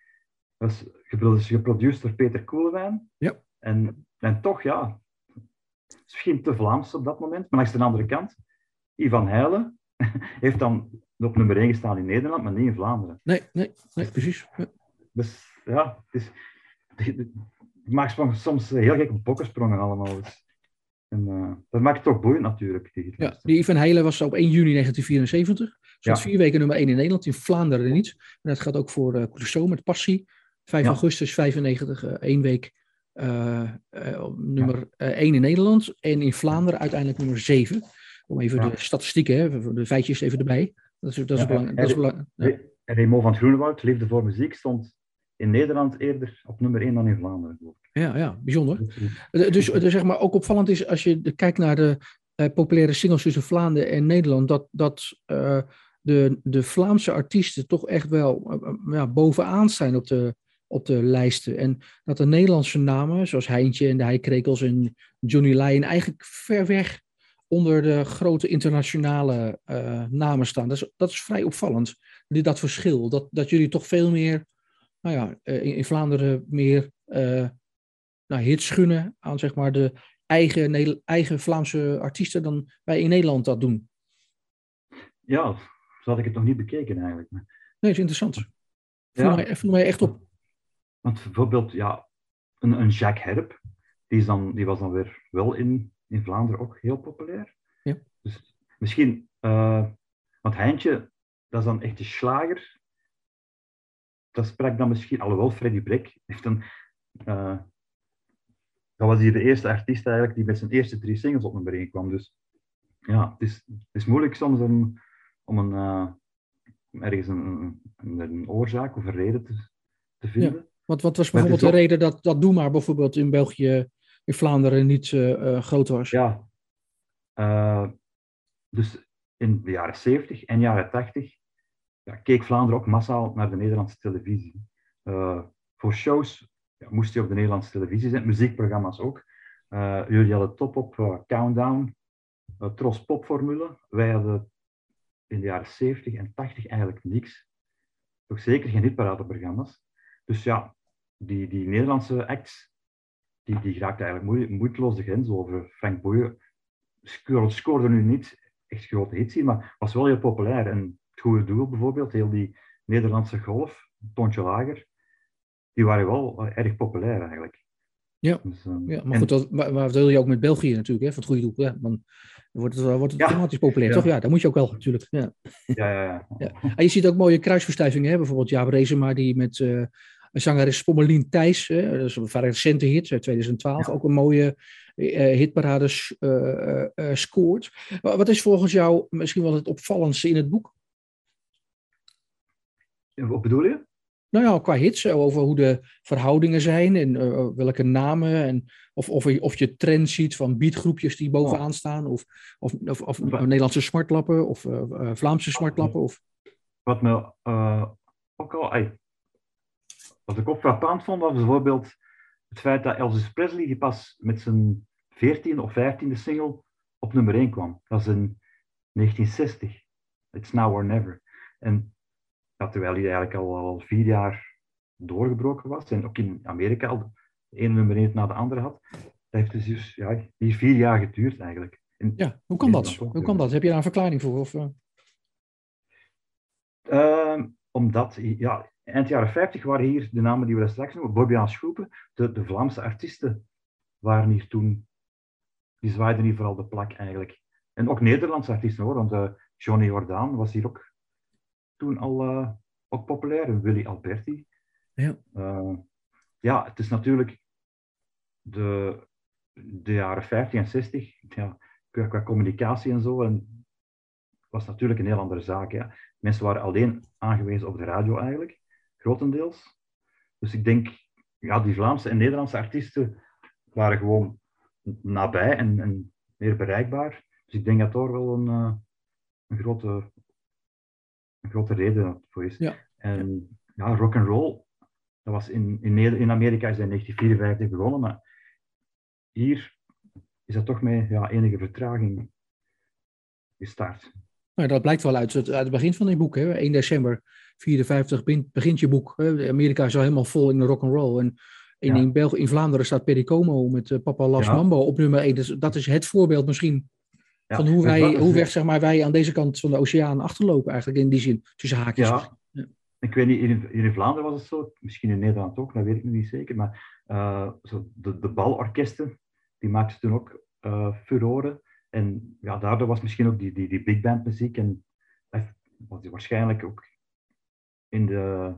Dat is gepro- is geproduceerd door Peter Koelewijn. Ja. En, en toch, ja, is misschien te Vlaams op dat moment. Maar langs de andere kant, Ivan Heijlen [laughs] heeft dan op nummer 1 gestaan in Nederland, maar niet in Vlaanderen. Nee, nee, nee precies. Ja. Dus ja, het is, je maakt soms- heel gekke bokkensprongen allemaal. Dus. En, eh, dat maakt het toch boeiend natuurlijk. Die Ja, die Ivan Heilen was op 1 juni 1974. Zat Ja. vier weken nummer 1 in Nederland, in Vlaanderen niet. En dat gaat ook voor uh, Clouseau met Passie. 5 Ja. augustus 95, eh, één week eh, eh, nummer eh, 1 in Nederland. En in Vlaanderen uiteindelijk nummer 7. Om even de statistieken, hè, de feitjes even erbij. Dat is, dat is Ja, belangrijk. en- Dat is belang- ja. Re- En Remo van Groenewoud, Liefde voor Muziek, stond in Nederland eerder op nummer 1 dan in Vlaanderen. ja, ja, bijzonder. Dus, Eh, Dus, dus zeg maar ook opvallend is als je kijkt naar de eh, populaire singles tussen Vlaanderen en Nederland, dat, dat eh, de, de Vlaamse artiesten toch echt wel eh, eh, ja, bovenaan staan op de, op de lijsten. En dat de Nederlandse namen, zoals Heintje en de Heikrekels en Johnny Lyon, eigenlijk ver weg onder de grote internationale eh, namen staan. Dat is, dat is vrij opvallend, dat verschil. Dat, dat jullie toch veel meer, nou ja, eh, in, in Vlaanderen meer eh, nou, hits gunnen aan zeg maar, de eigen, eigen Vlaamse artiesten dan wij in Nederland dat doen. ja, zo had ik het nog niet bekeken eigenlijk. Nee, is interessant. Voel, Ja. mij, voel mij echt op. Want bijvoorbeeld, ja, een, een Jacques Herp, die, is dan, die was dan weer wel in, in Vlaanderen ook heel populair. Ja. Dus misschien, eh, want Heintje, dat is dan echt de slager. Dat sprak dan misschien, alhoewel Freddy Breck heeft een, eh, dat was hier de eerste artiest eigenlijk die met zijn eerste drie singles op nummer 1 kwam. Dus ja, het is, het is moeilijk soms om, om een, eh, ergens een, een, een oorzaak of een reden te, te vinden. Wat, wat was bijvoorbeeld de reden dat, dat Doe maar bijvoorbeeld in België, in Vlaanderen niet eh, eh, groot was? Ja. Eh, dus in de jaren 70 en jaren 80 ja, keek Vlaanderen ook massaal naar de Nederlandse televisie. Voor shows ja, moest je op de Nederlandse televisie zijn, muziekprogramma's ook. Jullie hadden Top op Countdown, Tros Popformule. Wij hadden in de jaren 70 en 80 eigenlijk niks. Toch zeker geen hitparadeprogramma's. Dus ja, die, die Nederlandse acts, die, die raakten eigenlijk moe- moeiteloos de grens over. Frank Boeien scoorde, scoorde nu niet echt grote hits hier, maar was wel heel populair. En het Goede Doel bijvoorbeeld, heel die Nederlandse golf, Tontje Lager, die waren wel eh, erg populair eigenlijk. Ja. Dus, ehm, Ja, maar en- goed, dat, maar, maar dat wil je ook met België natuurlijk, hè, van het goede doel. Ja, dan wordt het, wordt het Ja. automatisch populair, Ja. toch? Ja, dat moet je ook wel natuurlijk. Ja. ja, ja, ja. Ja. En je ziet ook mooie kruisverstuivingen, hè? bijvoorbeeld Jaap Reesema die met eh zangeres Pommelien Thijs, dat is een vrij recente hit, uit 2012, Ja. ook een mooie hitparades scoort. Wat is volgens jou misschien wel het opvallendste in het boek? Wat bedoel je? Nou ja, qua hits, over hoe de verhoudingen zijn en welke namen. En of, of, of je trend ziet van beatgroepjes die bovenaan oh. staan. Of, of, of, of Nederlandse smartlappen of Vlaamse smartlappen. Of... Wat me ook al, wat ik ook frappant vond, was bijvoorbeeld het feit dat Elvis Presley die pas met zijn 14e of 15e single op nummer 1 kwam. Dat is in 1960. It's Now or Never. En ja, terwijl hij eigenlijk al, al vier jaar doorgebroken was en ook in Amerika al de ene nummer 1 na de andere had. Dat heeft dus, dus ja, die vier jaar geduurd eigenlijk. En ja, hoe kan dat? Hoe kan dat? Heb je daar een verklaring voor? Of, uh... uh, omdat, ja, eind jaren 50 waren hier de namen die we straks noemen, Bobbiaans groepen, de, de Vlaamse artiesten waren hier toen, die zwaaiden hier vooral de plak eigenlijk. En ook Nederlandse artiesten hoor, want uh, Johnny Jordaan was hier ook toen al uh, ook populair, en Willy Alberti. Ja. Uh, ja, het is natuurlijk de, de jaren 50 en 60, ja, qua, qua communicatie en zo, en was natuurlijk een heel andere zaak. Ja. Mensen waren alleen aangewezen op de radio eigenlijk, grotendeels. Dus ik denk, ja, die Vlaamse en Nederlandse artiesten waren gewoon nabij en, en meer bereikbaar. Dus ik denk dat daar wel een, uh, een, grote, een grote reden voor is. Ja. En ja, rock and roll, dat was in, in, in Amerika is in 1954 begonnen, maar hier is dat toch met ja, enige vertraging gestart. Nou, dat blijkt wel uit het, uit het begin van dit boek. Hè? 1 december 54 begint je boek. Hè? Amerika is al helemaal vol in de rock and roll. En in, in, België, in Vlaanderen staat Pericomo met uh, Papa Las Mambo op nummer 1. Dus dat is het voorbeeld misschien van hoe, wij, hoe weg, zeg maar, wij aan deze kant van de oceaan achterlopen eigenlijk in die zin, tussen haakjes. Ja. Ik weet niet, in, in Vlaanderen was het zo, misschien in Nederland ook, dat weet ik niet zeker, maar uh, zo de, de balorkesten, die maakten toen ook uh, furoren. En ja, daardoor was misschien ook die, die, die big band muziek en was die waarschijnlijk ook in de...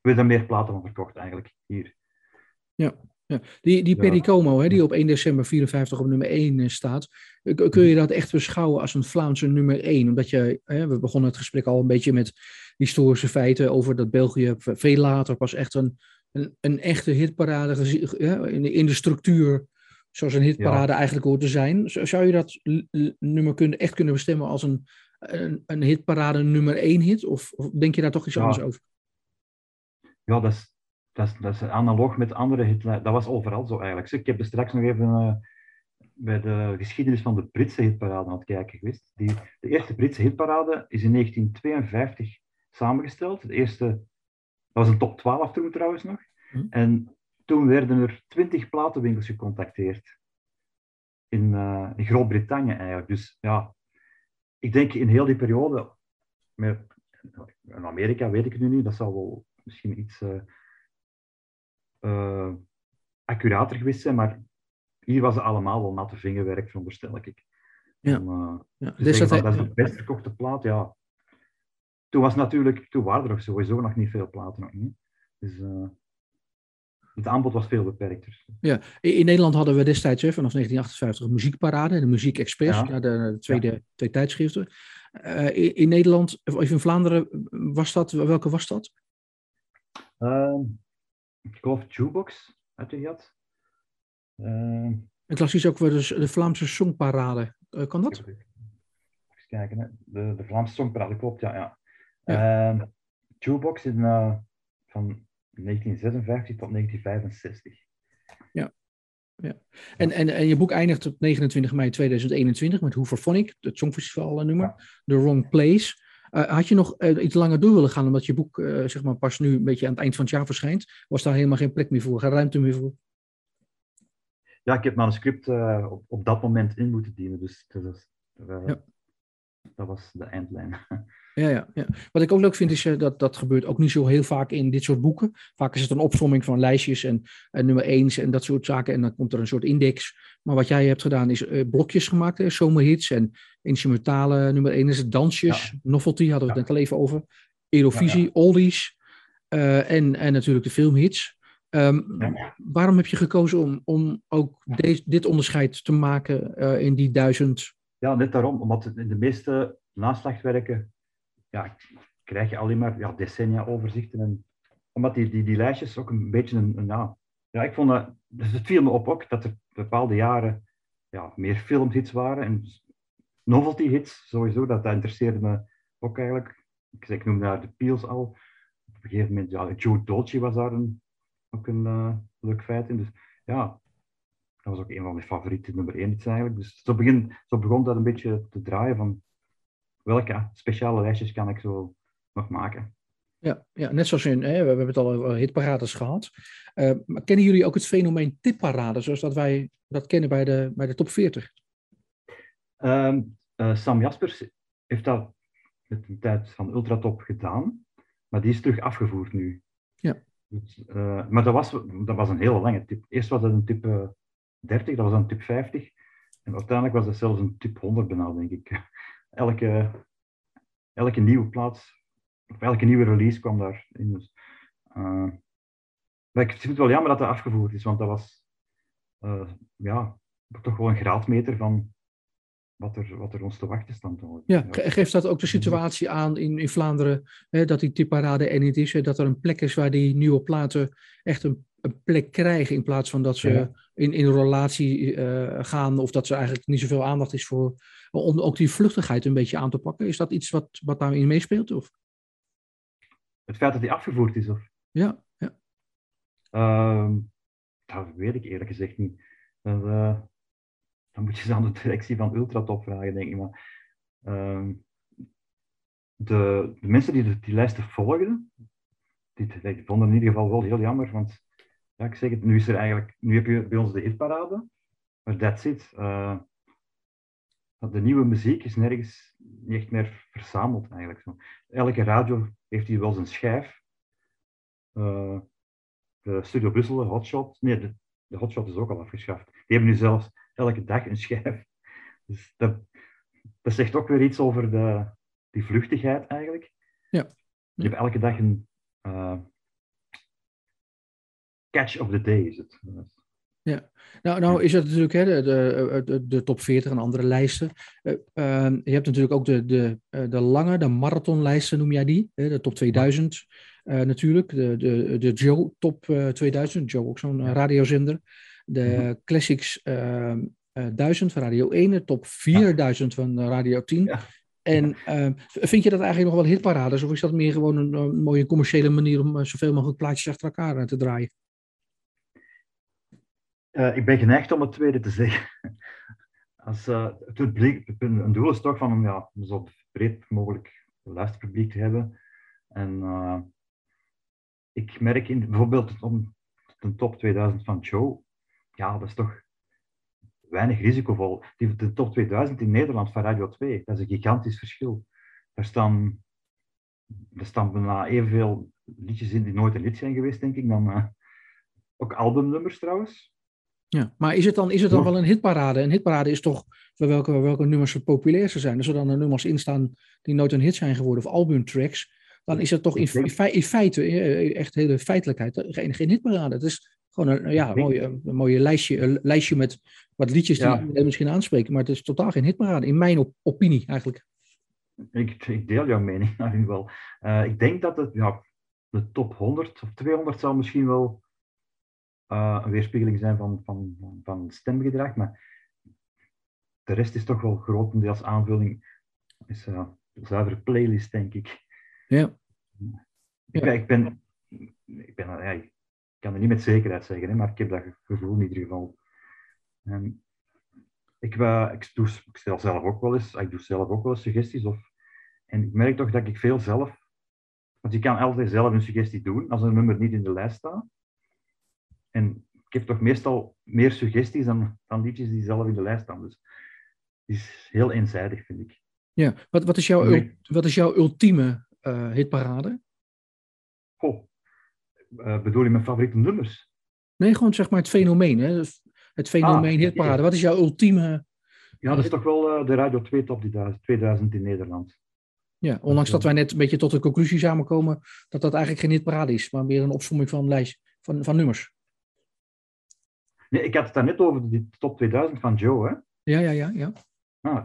We er meer platen van verkocht eigenlijk, hier. Ja, ja. Die, die Pericomo, hè, die op 1 december 54 op nummer 1 eh, staat, kun je dat echt beschouwen als een Vlaamse nummer 1? Omdat je, hè, we begonnen het gesprek al een beetje met historische feiten over dat België veel later pas echt een, een, een echte hitparade in, de, in de structuur zoals een hitparade eigenlijk hoort te zijn. Zou je dat nummer kunnen, echt kunnen bestemmen als een, een, een hitparade nummer één hit? Of, of, denk je daar toch iets anders over? Ja, dat is, dat, is, dat is analoog met andere hitlijsten. Dat was overal zo eigenlijk. Ik heb er straks nog even uh, bij de geschiedenis van de Britse hitparade aan het kijken geweest. Die, de eerste Britse hitparade is in 1952 samengesteld. De eerste, dat was een top 12 toen trouwens nog. Hm. En toen werden er twintig platenwinkels gecontacteerd. In, uh, in Groot-Brittannië eigenlijk. Dus ja, ik denk in heel die periode, met, in Amerika weet ik nu niet, dat zal wel misschien iets uh, uh, accurater geweest zijn, maar hier was het allemaal wel natte vingerwerk, veronderstel ik. Ja. Om, ja. Dus dat, dat is de best verkochte plaat, ja. Toen was natuurlijk, toen waren er sowieso nog niet veel platen. Nog niet. Dus, het aanbod was veel beperkter. Ja, in Nederland hadden we destijds vanaf 1958 muziekparade, de Muziek Express, ja. de, tweede, twee tijdschriften. Uh, in, Nederland, of in Vlaanderen, was dat, welke was dat? Uh, ik geloof Jukebox uit de jat. Uh, en klassisch ook weer de, de Vlaamse Songparade. Uh, kan dat? Even kijken, de, de Vlaamse Songparade, klopt, ja. ja. Ehm, Jukebox in, van 1956 tot 1965. Ja. Ja. En, en, en je boek eindigt op 29 mei 2021 met Hoe Phonic, het Songfestival nummer, ja. The Wrong Place. Uh, had je nog uh, iets langer door willen gaan, omdat je boek uh, zeg maar pas nu een beetje aan het eind van het jaar verschijnt? Was daar helemaal geen plek meer voor, geen ruimte meer voor? Ja, ik heb het manuscript op, op dat moment in moeten dienen, dus ja. dat was de eindlijn. [laughs] Ja, ja, ja. Wat ik ook leuk vind is uh, dat dat gebeurt ook niet zo heel vaak in dit soort boeken. Vaak is het een opsomming van lijstjes en, en nummer eens en dat soort zaken. En dan komt er een soort index. Maar wat jij hebt gedaan is uh, blokjes gemaakt, hè, zomerhits en instrumentale nummer één is het dansjes. Novelty hadden we het net al even over. Eurovisie, oldies uh, en, en natuurlijk de filmhits. Ehm, waarom heb je gekozen om, om ook deze, dit onderscheid te maken in die duizend? Ja, net daarom, omdat in de meeste naslagwerken ja, krijg je alleen maar ja, decennia overzichten. En, omdat die, die, die lijstjes ook een beetje een, ja, ik vond dat, dus het viel me op ook dat er bepaalde jaren ja, meer filmhits waren en novelty hits sowieso, dat, dat interesseerde me ook eigenlijk. Ik, ik noemde daar de Peels al. Op een gegeven moment, ja, Joe Dolce was daar een, ook een uh, leuk feit in. Dus ja, dat was ook een van mijn favoriete nummer 1 hits eigenlijk. Dus zo, begin, zo begon dat een beetje te draaien van welke speciale lijstjes kan ik zo nog maken. Ja, ja net zoals in, hè, we hebben het al over hitparades gehad. Uh, maar kennen jullie ook het fenomeen tipparade, zoals dat wij dat kennen bij de, bij de top 40? Um, uh, Sam Jaspers heeft dat met een tijd van Ultratop gedaan, maar die is terug afgevoerd nu. Ja. Dus, uh, maar dat was, dat was een hele lange tip. Eerst was het een tip 30, dat was een tip 50. En uiteindelijk was dat zelfs een tip 100 bijna, denk ik. Elke, elke nieuwe plaats of elke nieuwe release kwam daarin. Dus, uh, maar ik vind het wel jammer dat dat afgevoerd is, want dat was uh, ja, toch wel een graadmeter van wat er, wat er ons te wachten stond. Ja, geeft dat ook de situatie aan in, in Vlaanderen, hè, dat die tipparade er niet is, hè, dat er een plek is waar die nieuwe platen echt een, een plek krijgen, in plaats van dat ze ja. in, in relatie uh, gaan, of dat ze eigenlijk niet zoveel aandacht is voor, om ook die vluchtigheid een beetje aan te pakken. Is dat iets wat, wat daarin meespeelt? Of? Het feit dat hij afgevoerd is? Of? Ja, ja. Uh, dat weet ik eerlijk gezegd niet. Dat, uh, dan moet je ze aan de directie van Ultratop vragen, denk ik. Maar, uh, de, de, mensen die de, die lijsten volgden, die, die, vonden in ieder geval wel heel jammer. Want ja, ik zeg het, nu is er eigenlijk, nu heb je bij ons de hitparade, maar that's it. Uh, de nieuwe muziek is nergens niet echt meer verzameld eigenlijk. Zo. Elke radio heeft hier wel zijn schijf. Uh, de Studio Brussel, de Hotshot, nee, de, de, Hotshot is ook al afgeschaft. Die hebben nu zelfs elke dag een schijf. Dus dat, dat zegt ook weer iets over de, die vluchtigheid eigenlijk. Ja. Je hebt elke dag een uh, catch of the day, is het. Ja, nou, nou is het natuurlijk hè, de, de, de, de top 40 en andere lijsten. Uh, uh, je hebt natuurlijk ook de, de, de lange, de marathonlijsten noem jij die, hè, de top 2000 uh, natuurlijk. De, de, de Joe top 2000, Joe ook zo'n radiozender. De -hmm. Classics 1000 van Radio 1, de top 4000 ja. van Radio 10. Ja. En vind je dat eigenlijk nog wel hitparades of is dat meer gewoon een, een mooie commerciële manier om zoveel mogelijk plaatjes achter elkaar te draaien? Uh, ik ben geneigd om het tweede te zeggen. [laughs] Als, uh, het bleek, een doel is toch van om ja, zo breed mogelijk luisterpubliek te hebben. En uh, ik merk in, bijvoorbeeld om de top 2000 van Joe, ja, dat is toch weinig risicovol. Die, de top 2000 in Nederland van Radio 2, dat is een gigantisch verschil. Daar staan, er staan bijna evenveel liedjes in die nooit een hit zijn geweest, denk ik, dan ook albumnummers trouwens. Ja, maar is het dan, is het dan wel een hitparade? Een hitparade is toch voor welke, welke nummers het populairste zijn. Als er dan er nummers in staan die nooit een hit zijn geworden, of albumtracks, dan is het toch in, in, feite, echt hele feitelijkheid, geen, geen hitparade. Het is gewoon een, ja, een, mooie, een mooie lijstje, een lijstje met wat liedjes die ja. misschien aanspreken, maar het is totaal geen hitparade, in mijn op, opinie eigenlijk. Ik, ik, deel jouw mening [laughs] geval. Uh, ik denk dat het, ja, de top 100 of 200 zal misschien wel uh, een weerspiegeling zijn van, van, van stemgedrag. Maar de rest is toch wel grotendeels aanvulling. Is uh, een zuivere playlist, denk ik. Ja. Ik, ja. ik ben, ik, ben ja, ik kan het niet met zekerheid zeggen, hè, maar ik heb dat gevoel in ieder geval. En ik, uh, ik, doe, ik stel zelf ook wel eens, ik doe zelf ook wel eens suggesties. Of, en ik merk toch dat ik veel zelf, want je kan altijd zelf een suggestie doen als een nummer niet in de lijst staat. En ik heb toch meestal meer suggesties dan, dan liedjes die zelf in de lijst staan. Dus het is heel eenzijdig, vind ik. Ja, wat, wat, is, jouw, nee. wat is jouw ultieme uh, hitparade? Goh, uh, bedoel je mijn favoriete nummers? Nee, gewoon zeg maar het fenomeen. Hè? Het fenomeen ah, hitparade. Ja. Wat is jouw ultieme... Ja, dat is toch wel uh, de Radio 2 Top 2000 in Nederland. Ja, ondanks dat wij net een beetje tot de conclusie samenkomen dat dat eigenlijk geen hitparade is, maar meer een opsomming van lijst, van, van nummers. Nee, ik had het daarnet over de top 2000 van Joe, hè? Ja, ja, ja. ja. Nou,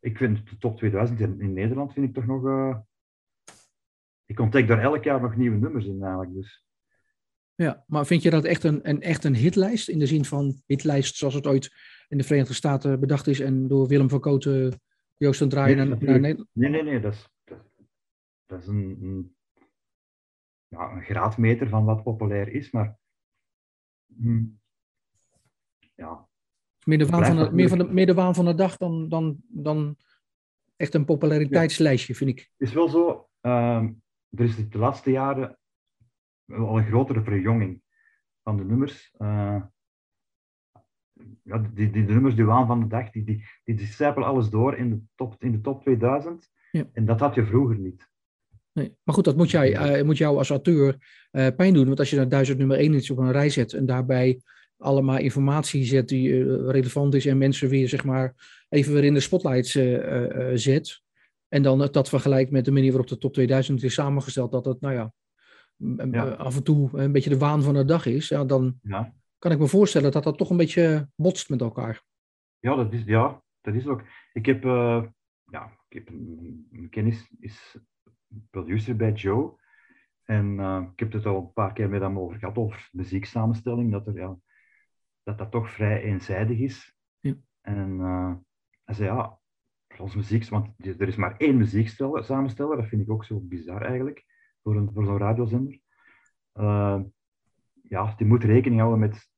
ik vind de top 2000 in, in Nederland vind ik toch nog... Uh... Ik ontdek daar elk jaar nog nieuwe nummers in eigenlijk, dus... Ja, maar vind je dat echt een, een, echt een hitlijst? In de zin van hitlijst zoals het ooit in de Verenigde Staten bedacht is en door Willem van Koten, Joost en Draaien nee, naar, naar Nederland? Nee, nee, nee. Dat is, dat, dat is een, een, ja, een graadmeter van wat populair is, maar... Hm, ja. Meer de, waan van de, meer van de, meer de waan van de dag dan, dan, dan echt een populariteitslijstje, vind ik. Het is wel zo, uh, er is de laatste jaren al een grotere verjonging van de nummers. Uh, ja, die, die, de nummers die waan van de dag, die, die, die, stijpelen alles door in de top, in de top 2000. Ja. En dat had je vroeger niet. Nee. Maar goed, dat moet, jij, uh, moet jou als auteur uh, pijn doen. Want als je naar duizend nummer 1 iets op een rij zet en daarbij allemaal informatie zet die uh, relevant is en mensen weer, zeg maar, even weer in de spotlights zet. En dan dat vergelijkt met de manier waarop de top 2000 is samengesteld, dat het, nou ja, ja. af en toe een beetje de waan van de dag is. Ja, dan ja. kan ik me voorstellen dat dat toch een beetje botst met elkaar. Ja, dat is, ja, dat is ook. Ik heb, ja, ik heb een, een kennis, is producer bij Joe. En uh, ik heb het al een paar keer met hem over gehad, over muzieksamenstelling, dat, er, ja, dat dat toch vrij eenzijdig is. Ja. En uh, hij zei, ja, als muziek, want er is maar één muzieksteller, samensteller, dat vind ik ook zo bizar eigenlijk, voor, een, voor zo'n radiozender. Uh, ja, die moet rekening houden met,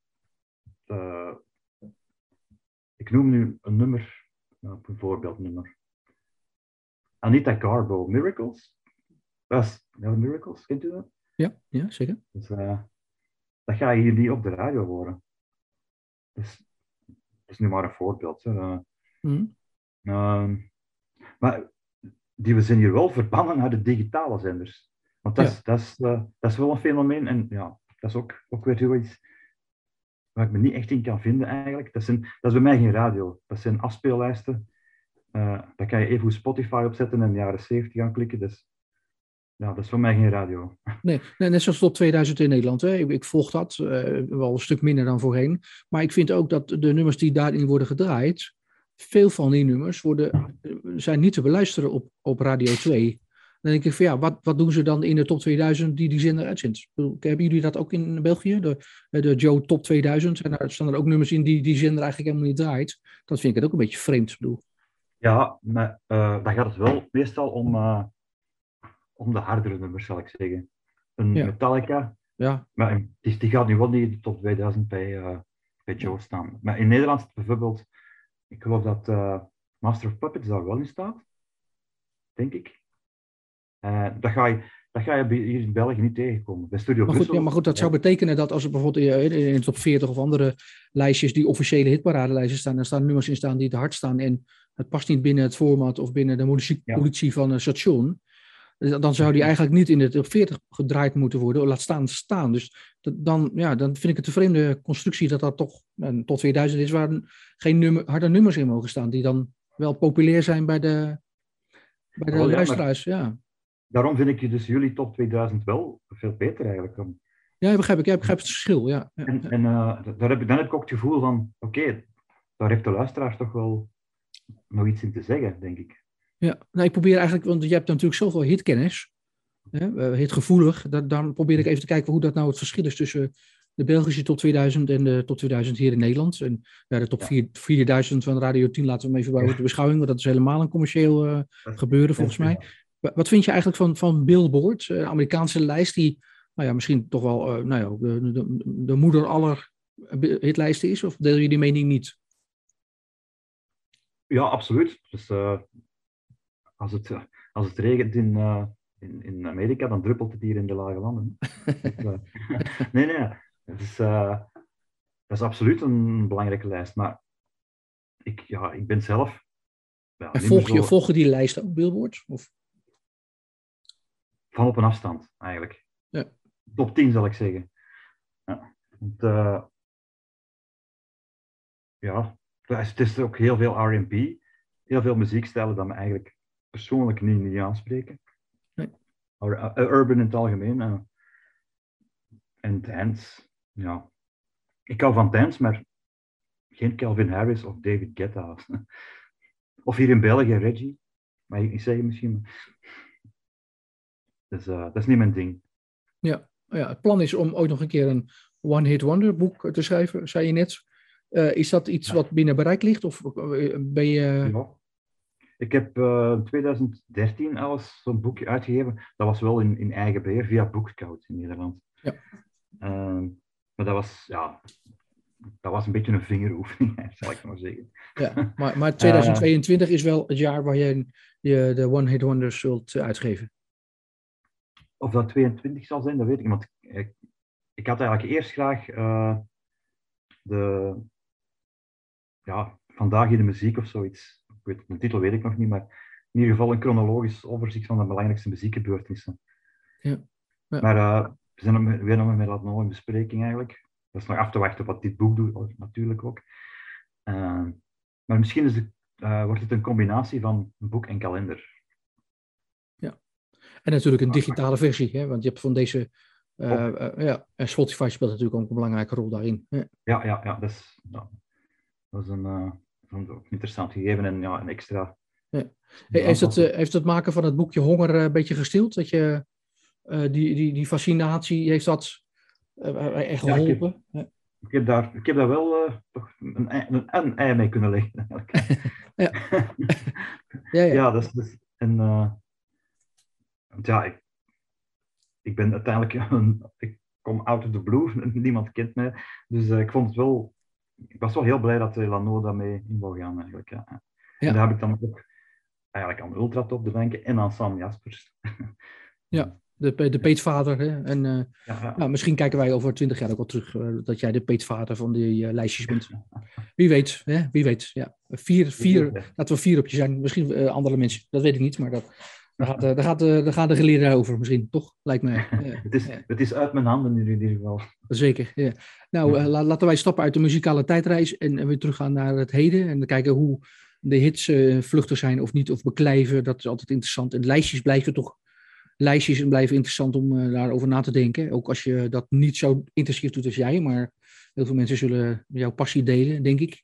ik noem nu een nummer, nou, een voorbeeldnummer. Anita Garbo, Miracles. Dat is ja, Miracles, kent u dat? Ja, ja zeker. Dus, dat ga je hier niet op de radio horen. Dus, dat is nu maar een voorbeeld. Uh, mm. uh, maar die we zijn hier wel verbannen naar de digitale zenders. Want dat, ja. is, dat, is, uh, dat is wel een fenomeen. En ja, dat is ook, ook weer zoiets waar ik me niet echt in kan vinden eigenlijk. Dat, zijn, dat is bij mij geen radio. Dat zijn afspeellijsten. Uh, daar kan je even Spotify opzetten en de jaren 70 gaan klikken. Dus ja, dat is voor mij geen radio. [laughs] Nee, nee net zoals tot 2000 in Nederland. Hè. Ik, ik volg dat uh, wel een stuk minder dan voorheen. Maar ik vind ook dat de nummers die daarin worden gedraaid, veel van die nummers worden, zijn niet te beluisteren op, op Radio 2. Dan denk ik van ja, wat, wat doen ze dan in de top 2000 die die zender uitzendt? Hebben jullie dat ook in België? De, de Joe Top 2000? En daar staan er ook nummers in die die zender eigenlijk helemaal niet draait. Dat vind ik het ook een beetje vreemd. Ik bedoel. Ja, maar uh, dan gaat het wel meestal om, uh, om de hardere nummers, zal ik zeggen. Een Ja. Metallica, Ja, maar die, die gaat nu wel niet in de top 2000 bij, uh, bij Joe staan. Maar in Nederland bijvoorbeeld, ik geloof dat uh, Master of Puppets daar wel in staat. Denk ik. Uh, dat, ga je, dat ga je hier in België niet tegenkomen. Bij Studio maar goed, Brussel. ja, maar goed, dat zou betekenen dat als er bijvoorbeeld in in de top 40 of andere lijstjes die officiële hitparadelijsten staan, er staan nummers in staan die te hard staan en het past niet binnen het format of binnen de politie, Ja. politie van een station, dan zou die eigenlijk niet in de top 40 gedraaid moeten worden, laat staan staan. Dus dat, dan, ja, dan vind ik het een vreemde constructie dat dat toch een tot 2000 is waar geen nummer, harde nummers in mogen staan, die dan wel populair zijn bij de, bij de Oh ja, maar- luisteraars. Ja. Daarom vind ik dus jullie top 2000 wel veel beter eigenlijk. Om- ja, begrijp ik. Ja, ik begrijp het verschil. Ja. Ja. En, en uh, daar heb ik, dan heb ik ook het gevoel van, oké, daar heeft de luisteraar toch wel nog iets in te zeggen, denk ik. Ja, nou, ik probeer eigenlijk, want je hebt natuurlijk zoveel hitkennis, hè, eh, hitgevoelig. Dat, dan probeer ik even te kijken hoe dat nou het verschil is tussen de Belgische top 2000 en de top 2000 hier in Nederland. En ja, de top Ja. 4, 4000 van Radio 10 laten we hem even buiten de beschouwing, want dat is helemaal een commercieel eh, gebeuren volgens mij. Wa- Wat vind je eigenlijk van, van Billboard, eh, een Amerikaanse lijst die, nou ja, misschien toch wel eh, nou ja, de, de, de moeder aller hitlijsten is? Of deel je die mening niet? Ja, absoluut. Dus uh, als, het, als het regent in, uh, in, in Amerika, dan druppelt het hier in de lage landen. dus, [laughs] nee, nee. Het is, dat is absoluut een belangrijke lijst. Maar ik, ja, ik ben zelf. Ja, volg je, zo... volg je die lijst ook, Billboard? Of? Van op een afstand, eigenlijk. Ja. Top 10 zal ik zeggen. Ja. Want, ja, het is ook heel veel RB, heel veel muziekstijlen dat me eigenlijk persoonlijk niet, niet aanspreken. Nee. Or, uh, urban in het algemeen. Uh, en dance, ja. Ik hou van dance, maar geen Calvin Harris of David Guetta. [laughs] Of hier in België, Reggie. Maar ik zeg misschien. Dus, uh, dat is niet mijn ding. Ja, ja, het plan is om ooit nog een keer een one-hit wonder boek te schrijven, zei je net. Uh, is dat iets wat binnen bereik ligt? Of eh, ben je... Ja. Ik heb uh, in 2013 alles zo'n boekje uitgegeven. Dat was wel in, in eigen beheer via Bookscout in Nederland. Ja. Uh, maar dat was, ja, dat was een beetje een vingeroefening, [laughs] zal ik maar zeggen. Ja, maar, maar 2022 is wel het jaar waar je, je de One Hit Wonders zult uitgeven. Of dat 22 zal zijn, dat weet ik niet. Want ik, ik had eigenlijk eerst graag uh, de, ja, vandaag in de muziek of zoiets. Weet, de titel weet ik nog niet, maar in ieder geval een chronologisch overzicht van de belangrijkste muziekgebeurtenissen. Ja. ja. Maar uh, we zijn weer nog met dat nog in bespreking eigenlijk. Dat is nog af te wachten wat dit boek doet, natuurlijk ook. Uh, maar misschien is het, uh, wordt het een combinatie van een boek en kalender. Ja, en natuurlijk een digitale versie, hè? want je hebt van deze. Uh, ja, en Spotify speelt natuurlijk ook een belangrijke rol daarin. Ja, ja, ja, ja dat is, ja, dat is een, een interessant gegeven en ja, een extra. Ja. heeft, het, heeft het maken van het boekje Honger een beetje gestild? Dat je die, die, die fascinatie, heeft dat uh, echt geholpen? Ja, ik, heb, ik, heb, daar, ik heb daar wel uh, toch een, een, een, ei mee kunnen leggen. [laughs] ja. [laughs] ja, ja. ja, dat is, is en, uh, ja, ik, ik ben uiteindelijk [laughs] een, ik kom out of the blue, niemand kent mij, dus ik vond het wel, ik was wel heel blij dat Lano daarmee in wou gaan eigenlijk. Ja. En daar heb ik dan ook eigenlijk aan Ultratop te denken en aan Sam Jaspers. [laughs] ja, de, de peetvader. Hè? En uh, ja, Nou, misschien kijken wij over twintig jaar ook wel terug uh, dat jij de peetvader van die uh, lijstjes bent. [laughs] Wie weet, hè? wie weet. Ja. Vier, vier, laten we vier op je zijn. Misschien andere mensen, dat weet ik niet, maar dat, daar, gaat, daar, gaat, daar gaan de geleerden over misschien, toch? Lijkt mij. [laughs] het, is, het is uit mijn handen in ieder geval. Zeker, ja. Nou, laten wij stappen uit de muzikale tijdreis en, en weer teruggaan naar het heden. En kijken hoe de hits vluchtig zijn of niet, of beklijven. Dat is altijd interessant. En lijstjes blijven toch lijstjes blijven interessant om uh, daarover na te denken. Ook als je dat niet zo intensief doet als jij, maar heel veel mensen zullen jouw passie delen, denk ik.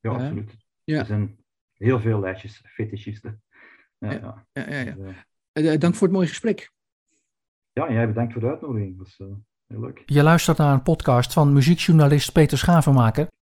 Ja, absoluut. Ja. Er zijn heel veel lijstjes, fetischisten. Ja, ja. ja, ja, ja. Dus, uh, dank voor het mooie gesprek. Ja, jij bedankt voor de uitnodiging. Dat is heel leuk. Je luistert naar een podcast van muziekjournalist Peter Schavenmaker.